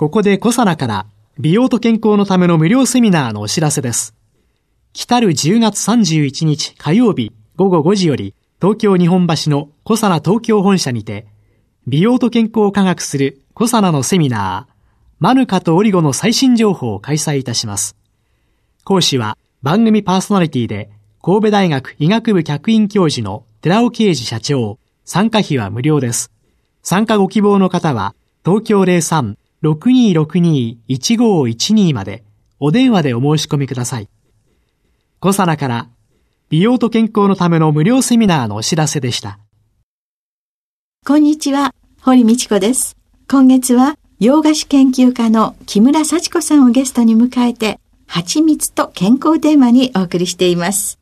ここでコサナから美容と健康のための無料セミナーのお知らせです来る10月31日火曜日午後5時より東京日本橋のコサナ東京本社にて美容と健康を科学するコサナのセミナーマヌカとオリゴの最新情報を開催いたします。講師は番組パーソナリティで神戸大学医学部客員教授の寺尾啓治社長。参加費は無料です。参加ご希望の方は東京03 6262-1512までお電話でお申し込みください。コサナから美容と健康のための無料セミナーのお知らせでした。こんにちは、堀道子です。今月は洋菓子研究家の木村幸子さんをゲストに迎えて、蜂蜜と健康テーマにお送りしています。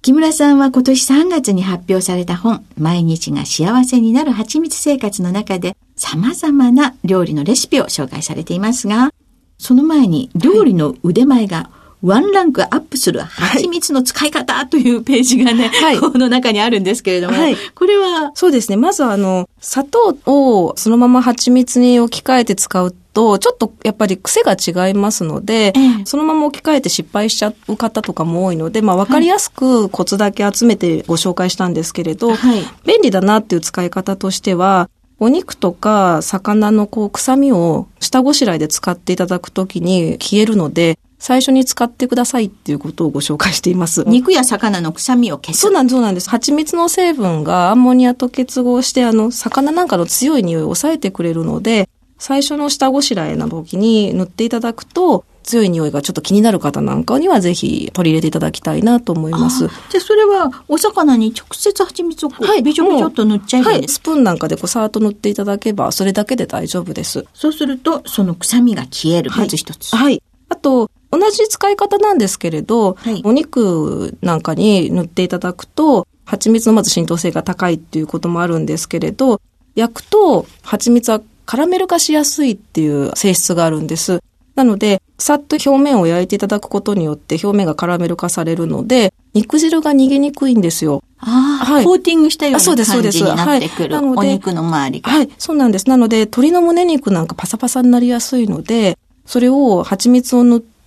木村さんは今年3月に発表された本、毎日が幸せになる蜂蜜生活の中で様々な料理のレシピを紹介されていますが、その前に料理の腕前がワンランクアップする蜂蜜の使い方というページがね、はい、この中にあるんですけれども、はい、これは？そうですね。まずあの、砂糖をそのまま蜂蜜に置き換えて使うと、ちょっとやっぱり癖が違いますので、ええ、そのまま置き換えて失敗しちゃう方とかも多いので、まあ分かりやすくコツだけ集めてご紹介したんですけれど、はい、便利だなっていう使い方としては、お肉とか魚のこう臭みを下ごしらえで使っていただくときに消えるので、最初に使ってくださいっていうことをご紹介しています。肉や魚の臭みを消す。そうなんです、そうなんです。蜂蜜の成分がアンモニアと結合して、あの、魚なんかの強い匂いを抑えてくれるので、最初の下ごしらえの時に塗っていただくと、強い匂いがちょっと気になる方なんかにはぜひ取り入れていただきたいなと思います。じゃあそれはお魚に直接蜂蜜をこう、はい、びちょびちょっと塗っちゃえばいいはい、スプーンなんかでこうさーっと塗っていただけばそれだけで大丈夫です。そうするとその臭みが消える。まず一つ。はい。あと、同じ使い方なんですけれど、はい、お肉なんかに塗っていただくと、蜂蜜のまず浸透性が高いっていうこともあるんですけれど、焼くと蜂蜜はカラメル化しやすいっていう性質があるんです。なので、さっと表面を焼いていただくことによって表面がカラメル化されるので、肉汁が逃げにくいんですよ。ああ、はい、コーティングしたような感じになってくる。はい、お肉の周りが。はい、そうなんです。なので、鶏の胸肉なんかパサパサになりやすいので、それを蜂蜜を塗って、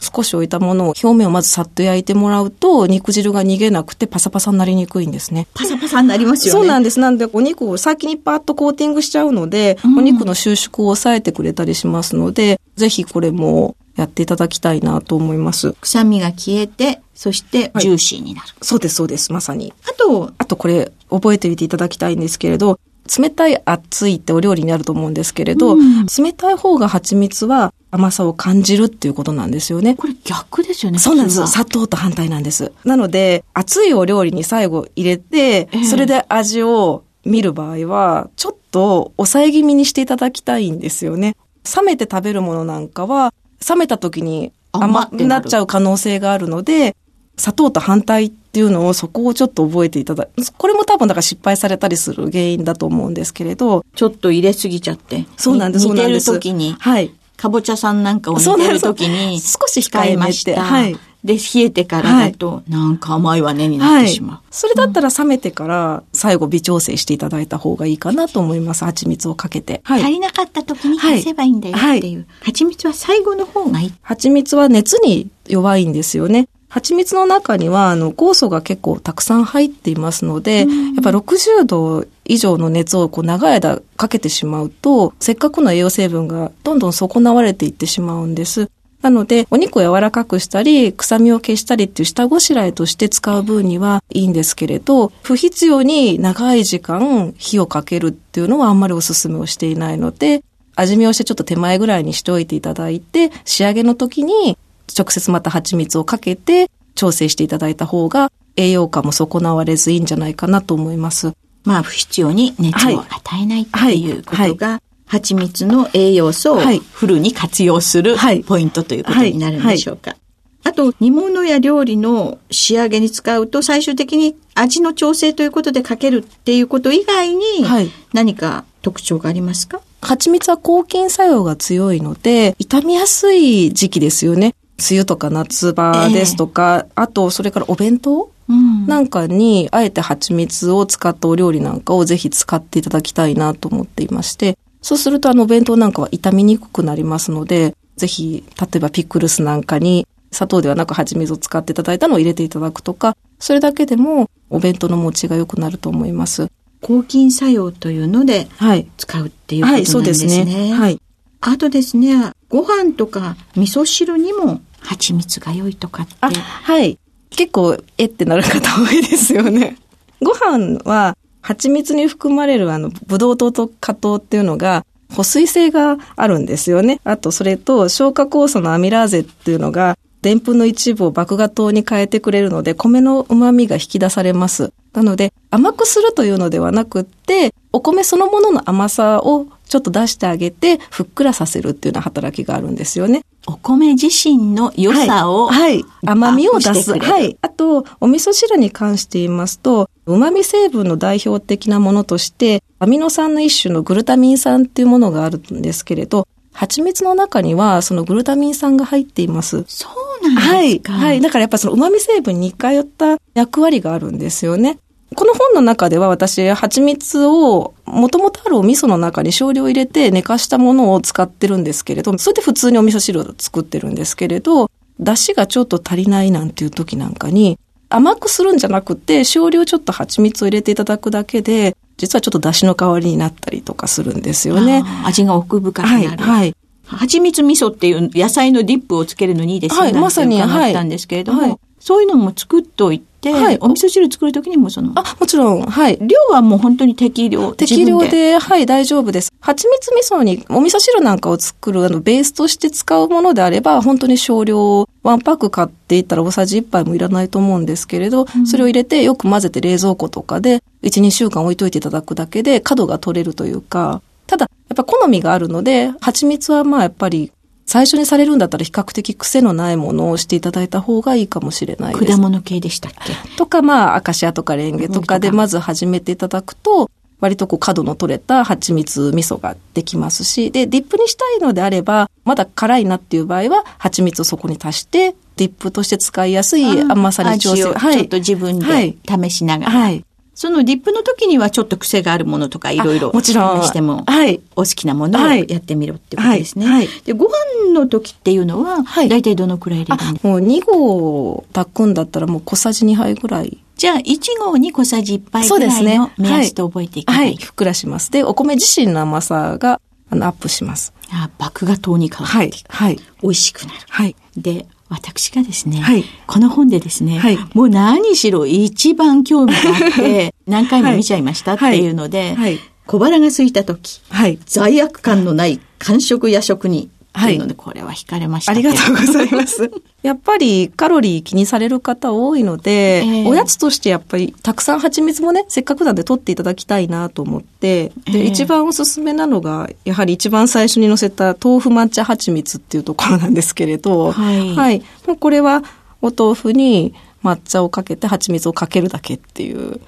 少し置いたものを表面をまずさっと焼いてもらうと、肉汁が逃げなくてパサパサになりにくいんですね。パサパサになりますよね。そうなんです。なんで、お肉を先にパッとコーティングしちゃうので、うん、お肉の収縮を抑えてくれたりしますので、ぜひこれもやっていただきたいなと思います。臭みが消えて、そしてジューシーになる。はい、そうです、そうです。まさに。あと、あとこれ覚えておいていただきたいんですけれど、冷たい熱いってお料理になると思うんですけれど、うん、冷たい方が蜂蜜は甘さを感じるっていうことなんですよね。これ逆ですよね。そうなんです。砂糖と反対なんです。なので、熱いお料理に最後入れて、えー、それで味を見る場合は、ちょっと抑え気味にしていただきたいんですよね。冷めて食べるものなんかは、冷めた時に甘くなっちゃう可能性があるので、砂糖と反対っていうのをそこをちょっと覚えていただこれも多分だから失敗されたりする原因だと思うんですけれど。ちょっと入れすぎちゃって。そうなんです、そうなんです。時に。はい。かぼちゃさんなんかを煮てる時に。少し控えました。はい。で、冷えてからだと、はい、なんか甘いわねになってしまう、はい、それだったら冷めてから最後微調整していただいた方がいいかなと思います。蜂蜜をかけて。はい、足りなかった時に足せばいいんだよっていう。蜂蜜は最後の方がいい。蜂蜜は熱に弱いんですよね。蜂蜜の中には、あの、酵素が結構たくさん入っていますので、やっぱ60度以上の熱をこう長い間かけてしまうと、せっかくの栄養成分がどんどん損なわれていってしまうんです。なので、お肉を柔らかくしたり、臭みを消したりっていう下ごしらえとして使う分にはいいんですけれど、不必要に長い時間火をかけるっていうのはあんまりお勧めをしていないので、味見をしてちょっと手前ぐらいにしておいていただいて、仕上げの時に直接また蜂蜜をかけて調整していただいた方が栄養価も損なわれずいいんじゃないかなと思います。まあ不必要に熱を与えないっていうことが蜂蜜の栄養素をはいフルに活用するはいポイントということになるんでしょうか。あと、煮物や料理の仕上げに使うと最終的に味の調整ということでかけるっていうこと以外にはい何か特徴がありますか、蜂蜜は抗菌作用が強いので、傷みやすい時期ですよね。梅雨とか夏場ですとか、あと、それからお弁当？うんなんかに、あえて蜂蜜を使ったお料理なんかをぜひ使っていただきたいなと思っていまして、そうするとあのお弁当なんかは傷みにくくなりますので、ぜひ、例えばピクルスなんかに砂糖ではなく蜂蜜を使っていただいたのを入れていただくとか、それだけでもお弁当の持ちが良くなると思います。抗菌作用というのではい。使うっていうことなんですね。はい、そうですね。はい。あとですね、ご飯とか味噌汁にも蜂蜜が良いとかって。あ、はい。結構、えってなる方多いですよね。ご飯は、蜂蜜に含まれるあの、ブドウ糖と果糖っていうのが、保水性があるんですよね。あと、それと、消化酵素のアミラーゼっていうのが、でんぷんの一部を麦芽糖に変えてくれるので、米の旨味が引き出されます。なので、甘くするというのではなくって、お米そのものの甘さをちょっと出してあげて、ふっくらさせるっていうような働きがあるんですよね。お米自身の良さを、はい、はい甘みを出す。はい。あと、お味噌汁に関して言いますと、旨味成分の代表的なものとして、アミノ酸の一種のグルタミン酸っていうものがあるんですけれど、蜂蜜の中にはそのグルタミン酸が入っています。そうなんはい。ですか。はい。だからやっぱその旨味成分に似通った役割があるんですよね。この本の中では私、蜂蜜を、もともとあるお味噌の中に少量入れて寝かしたものを使ってるんですけれど、それで普通にお味噌汁を作ってるんですけれど、出汁がちょっと足りないなんていう時なんかに、甘くするんじゃなくて、少量ちょっと蜂蜜を入れていただくだけで、実はちょっと出汁の代わりになったりとかするんですよね。味が奥深くはい。なる。はい。蜂蜜味噌っていう野菜のディップをつけるのにいいですよはいまさに伺ったんですけれども、はいはいそういうのも作っておいて、はいお味噌汁作るときにもその、あ、もちろん、はい。量はもう本当に適量。適量自分で、はい、大丈夫です。蜂蜜味噌に、お味噌汁なんかを作る、あの、ベースとして使うものであれば、本当に少量、ワンパック買っていったら大さじ1杯もいらないと思うんですけれど、それを入れてよく混ぜて冷蔵庫とかで、1、2週間置いといていただくだけで、角が取れるというか、ただ、やっぱ好みがあるので、蜂蜜はまあやっぱり、最初にされるんだったら比較的癖のないものをしていただいた方がいいかもしれないです。果物系でしたっけ？とか、まあ、アカシアとかレンゲとかでまず始めていただくと、割とこう角の取れた蜂蜜味噌ができますし、で、ディップにしたいのであれば、まだ辛いなっていう場合は、蜂蜜をそこに足して、ディップとして使いやすい甘さに調整。味をちょっと自分はいで試しながら。はい。そのディップの時にはちょっと癖があるものとかいろいろもちろん。試しても、はい。お好きなものをはいやってみろってことですね。はいはいで、ご飯の時っていうのは、はい大体どのくらい入れるんですか？もう2合炊くんだったらもう小さじ2杯ぐらい。じゃあ、1合に小さじ1杯ぐらいの目安と覚えていけばいい。はい。ふっくらします。で、お米自身の甘さが、あの、アップします。あ、麦芽糖に変わはいっていく。。はい。美味しくなる。はい。で、私がですね、はいこの本でですね、はいもう何しろ一番興味があって、何回も見ちゃいましたっていうので、はい。小腹が空いた時、はい。罪悪感のない間食夜食に、はいっていうので、これは惹かれましたあ。りがとうございます。やっぱりカロリー気にされる方多いので、ええおやつとしてやっぱりたくさん蜂蜜もね、せっかくなんで取っていただきたいなと思って、で、ええ一番おすすめなのが、やはり一番最初に載せた豆腐抹茶蜂蜜っていうところなんですけれど、はいはい。もうこれはお豆腐に抹茶をかけて蜂蜜をかけるだけっていう。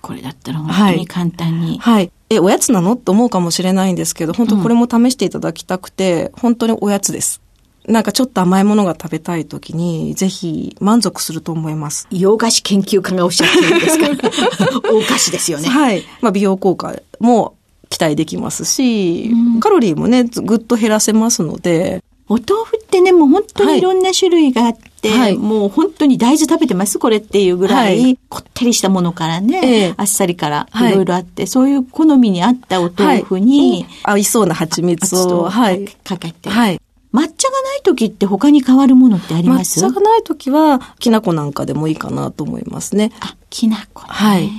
これだったら本当に簡単に。はい。え、おやつなの？と思うかもしれないんですけど、本当これも試していただきたくて、本当におやつです。なんかちょっと甘いものが食べたい時に、ぜひ満足すると思います。洋菓子研究家がおっしゃってるんですから、大菓子ですよね。はい。まあ美容効果も期待できますし、うんカロリーもね、ぐっと減らせますので、お豆腐ってね、もう本当にいろんな種類があって、はいもう本当に大豆食べてますこれっていうぐらい、はいこってりしたものからね、ええあっさりからはいいろいろあって、そういう好みに合ったお豆腐に、はい合いそうな蜂蜜を。かけて、はい。抹茶がない時って他に変わるものってあります？抹茶がない時は、きな粉なんかでもいいかなと思いますね。あ、きな粉ね。はい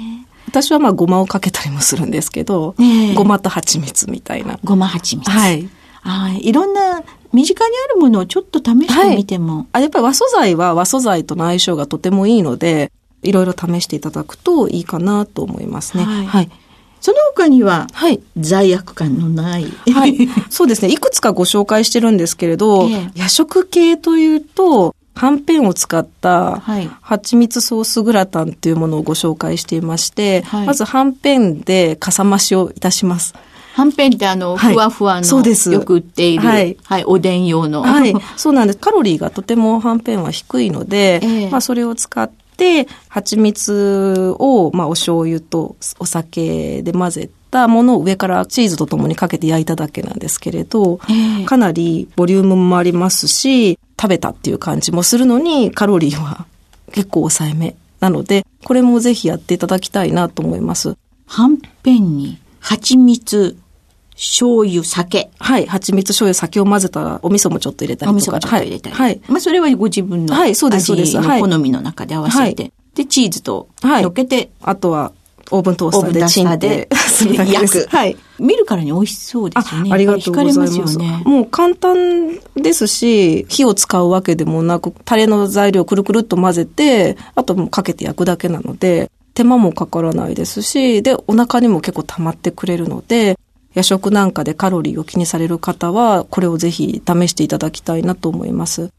私はまあごまをかけたりもするんですけど、ごまと蜂蜜みたいな。ごま蜂蜜。はい。あいろんな身近にあるものをちょっと試してみても、あやっぱり和素材は和素材との相性がとてもいいので、いろいろ試していただくといいかなと思いますね。はいはい。その他には、はい。罪悪感のない。はい。そうですね。いくつかご紹介してるんですけれど、ええ夜食系というと、はんぺんを使ったはい蜂蜜ソースグラタンっていうものをご紹介していまして、はいまずはんぺんでかさ増しをいたします。はんぺんってあの、はいふわふわの、よく売っている、ははいい、おでん用の。はい。そうなんです。カロリーがとてもはんぺんは低いので、ええまあそれを使って、蜂蜜を、まあお醤油とお酒で混ぜたものを上からチーズとともにかけて焼いただけなんですけれど、ええかなりボリュームもありますし、食べたっていう感じもするのに、カロリーは結構抑えめなので、これもぜひやっていただきたいなと思います。はんぺんに、蜂蜜、醤油、酒。はい。蜂蜜醤油、酒を混ぜたお味噌もちょっと入れたりとか。お味噌もちょっと入れたり。はい。はいまあ、それはご自分のはいそうですそうです味はいの好みの中で合わせて。で、チーズとはい乗っけて、あとは、オーブントースターでチンで。焼く。はい。見るからに美味しそうですよね。ありがとうございます。惹かれますよね。もう簡単ですし、火を使うわけでもなく、タレの材料をくるくるっと混ぜて、あともうかけて焼くだけなので、手間もかからないですし、で、お腹にも結構溜まってくれるので、夜食なんかでカロリーを気にされる方は、これをぜひ試していただきたいなと思います。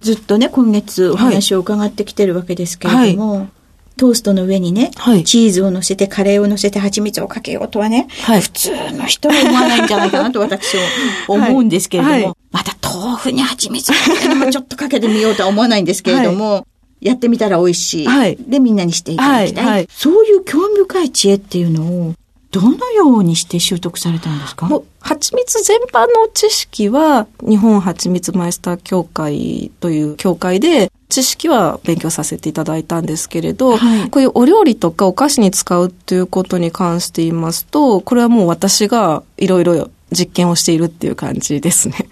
ずっとね、今月お話を伺ってきてるわけですけれども、トーストの上にね、はい。チーズを乗せて、カレーを乗せて、蜂蜜をかけようとはね、はい。普通の人は思わないんじゃないかなと私は思うんですけれども、はい。はいまた豆腐に蜂蜜かけるのもちょっとかけてみようとは思わないんですけれども、やってみたら美味しい。はい。で、みんなにしていただきたい,、はい。はい。そういう興味深い知恵っていうのを、どのようにして習得されたんですか？もう、蜂蜜全般の知識は、日本蜂蜜マイスター協会という協会で、知識は勉強させていただいたんですけれど、はいこういうお料理とかお菓子に使うということに関して言いますと、これはもう私がいろいろ実験をしているっていう感じですね。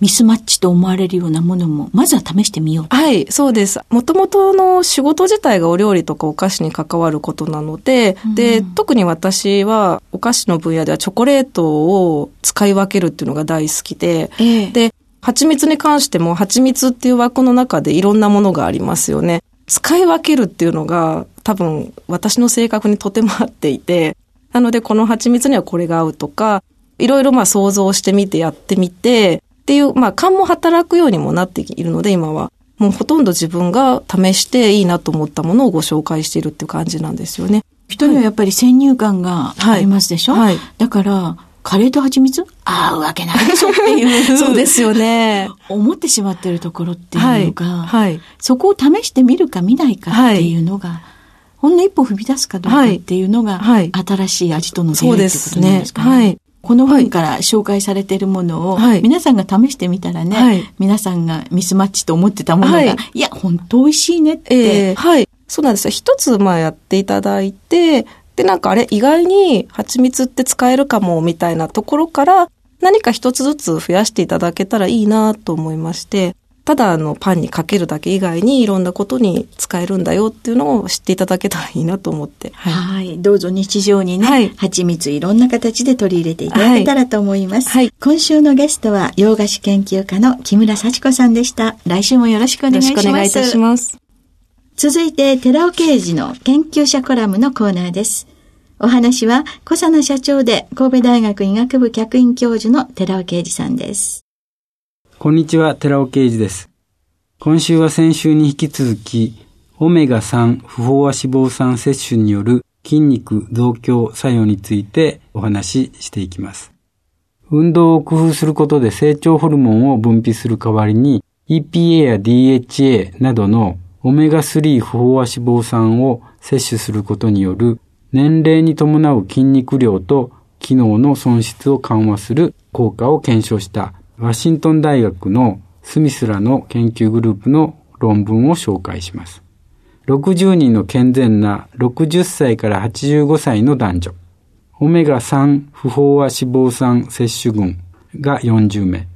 ミスマッチと思われるようなものも、まずは試してみよう。はい、そうです。もともとの仕事自体がお料理とかお菓子に関わることなので、で、特に私はお菓子の分野ではチョコレートを使い分けるっていうのが大好きで、ええで、蜂蜜に関しても蜂蜜っていう枠の中でいろんなものがありますよね。使い分けるっていうのが多分私の性格にとても合っていて、なのでこの蜂蜜にはこれが合うとか、いろいろまあ想像してみてやってみて、っていう、まあ勘も働くようにもなっているので今は。もうほとんど自分が試していいなと思ったものをご紹介しているっていう感じなんですよね。人にはやっぱり先入観がありますでしょ、はいはいだから、カレーと蜂蜜？合うわけないでしょっていう。そうですよね。思ってしまってるところっていうはい。のが、はい。そこを試してみるか見ないかっていうのが、ほんの一歩踏み出すかどうかっていうのが、はい新しい味との出会いってことなんです。かね。はい。この本から紹介されているものを、はい。皆さんが試してみたらね、はい。皆さんがミスマッチと思ってたものが、はい。い、や、本当美味しいねって、ええはい。そうなんですよ。一つ、まあやっていただいて、で、なんかあれ、意外に蜂蜜って使えるかも、みたいなところから、何か一つずつ増やしていただけたらいいなと思いまして、ただ、あの、パンにかけるだけ以外にいろんなことに使えるんだよっていうのを知っていただけたらいいなと思って。はい。はい。どうぞ日常にね、はい蜂蜜いろんな形で取り入れていただけたらと思います。はい今週のゲストは洋菓子研究家の木村幸子さんでした。来週もよろしくお願よろしいします。くお願いいたします。続いて、寺尾啓二の研究者コラムのコーナーです。お話は、小佐奈社長で神戸大学医学部客員教授の寺尾啓二さんです。こんにちは、寺尾啓二です。今週は先週に引き続き、オメガ3不飽和脂肪酸摂取による筋肉増強作用についてお話ししていきます。運動を工夫することで成長ホルモンを分泌する代わりに EPA や DHA などのオメガ3不飽和脂肪酸を摂取することによる年齢に伴う筋肉量と機能の損失を緩和する効果を検証したワシントン大学のスミスらの研究グループの論文を紹介します。60人の健全な60歳から85歳の男女。オメガ3不飽和脂肪酸摂取群が40名。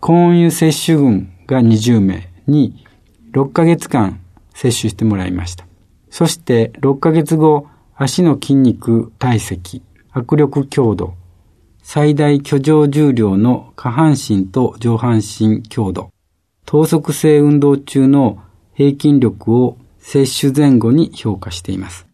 コーン油摂取群が20名に6ヶ月間摂取してもらいました。そして6ヶ月後、足の筋肉体積、握力強度、最大居上重量の下半身と上半身強度、等速性運動中の平均力を摂取前後に評価しています。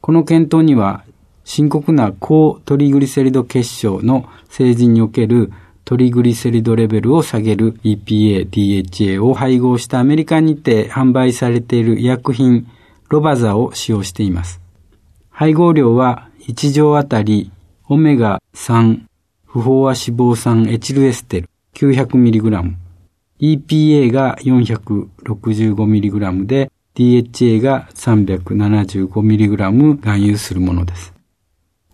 この検討には深刻な高トリグリセリド結晶の成人におけるトリグリセリドレベルを下げる EPA、DHA を配合したアメリカにて販売されている医薬品ロバザを使用しています。配合量は1錠あたりオメガ3不飽和脂肪酸エチルエステル 900mg、EPA が 465mg で DHA が 375mg 含有するものです。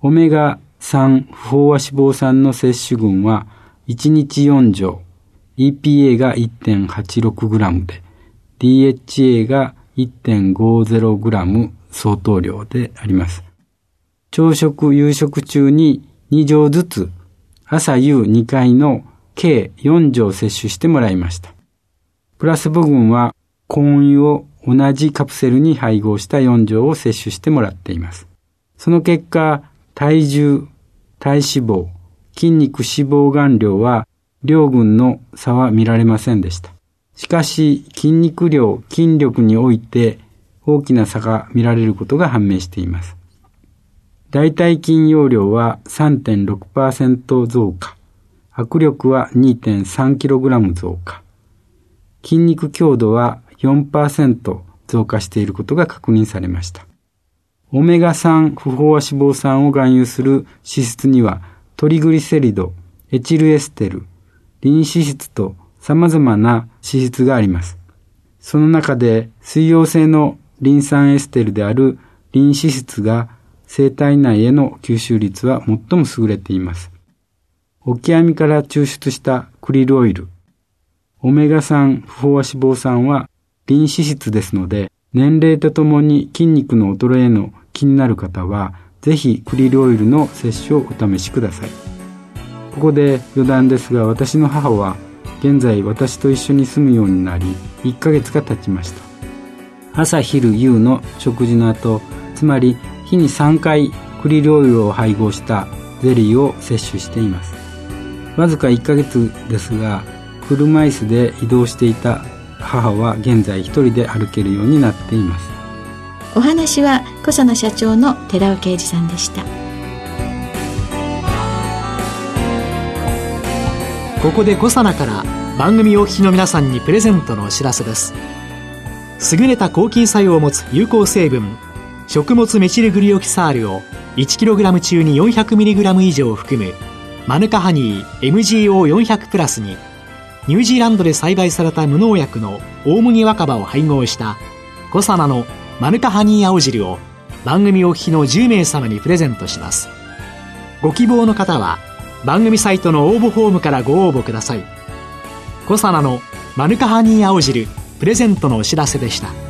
オメガ3不飽和脂肪酸の摂取群は1日4錠、EPA が 1.86g で、DHA が 1.50g 相当量であります。朝食、夕食中に2錠ずつ、朝夕2回の計4錠摂取してもらいました。プラス部分は、コーン油を同じカプセルに配合した4錠を摂取してもらっています。その結果、体重、体脂肪、筋肉脂肪含量は両群の差は見られませんでした。しかし、筋肉量、筋力において大きな差が見られることが判明しています。大体筋容量は3.6%増加。握力は 2.3kg 増加。筋肉強度は4%増加していることが確認されました。オメガ3不飽和脂肪酸を含有する脂質にはトリグリセリド、エチルエステル、リン脂質と様々な脂質があります。その中で水溶性のリン酸エステルであるリン脂質が生体内への吸収率は最も優れています。オキアミから抽出したクリルオイル、オメガ3不飽和脂肪酸はリン脂質ですので、年齢とともに筋肉の衰えの気になる方は、ぜひクリルオイルの摂取をお試しください。ここで余談ですが、私の母は現在私と一緒に住むようになり、1ヶ月が経ちました。朝昼夕の食事の後、つまり日に3回クリルオイルを配合したゼリーを摂取しています。わずか1ヶ月ですが車椅子で移動していた母は現在一人で歩けるようになっています。お話は小佐野社長の寺尾啓二さんでした。ここで小佐奈から番組お聞きの皆さんにプレゼントのお知らせです。優れた抗菌作用を持つ有効成分食物メチルグリオキサールを 1kg 中に 400mg 以上含むマヌカハニー MGO400 プラスにニュージーランドで栽培された無農薬の大麦若葉を配合したコサナのマヌカハニー青汁を番組お聞きの10名様にプレゼントします。ご希望の方は番組サイトの応募フォームからご応募ください。コサナのマヌカハニー青汁プレゼントのお知らせでした。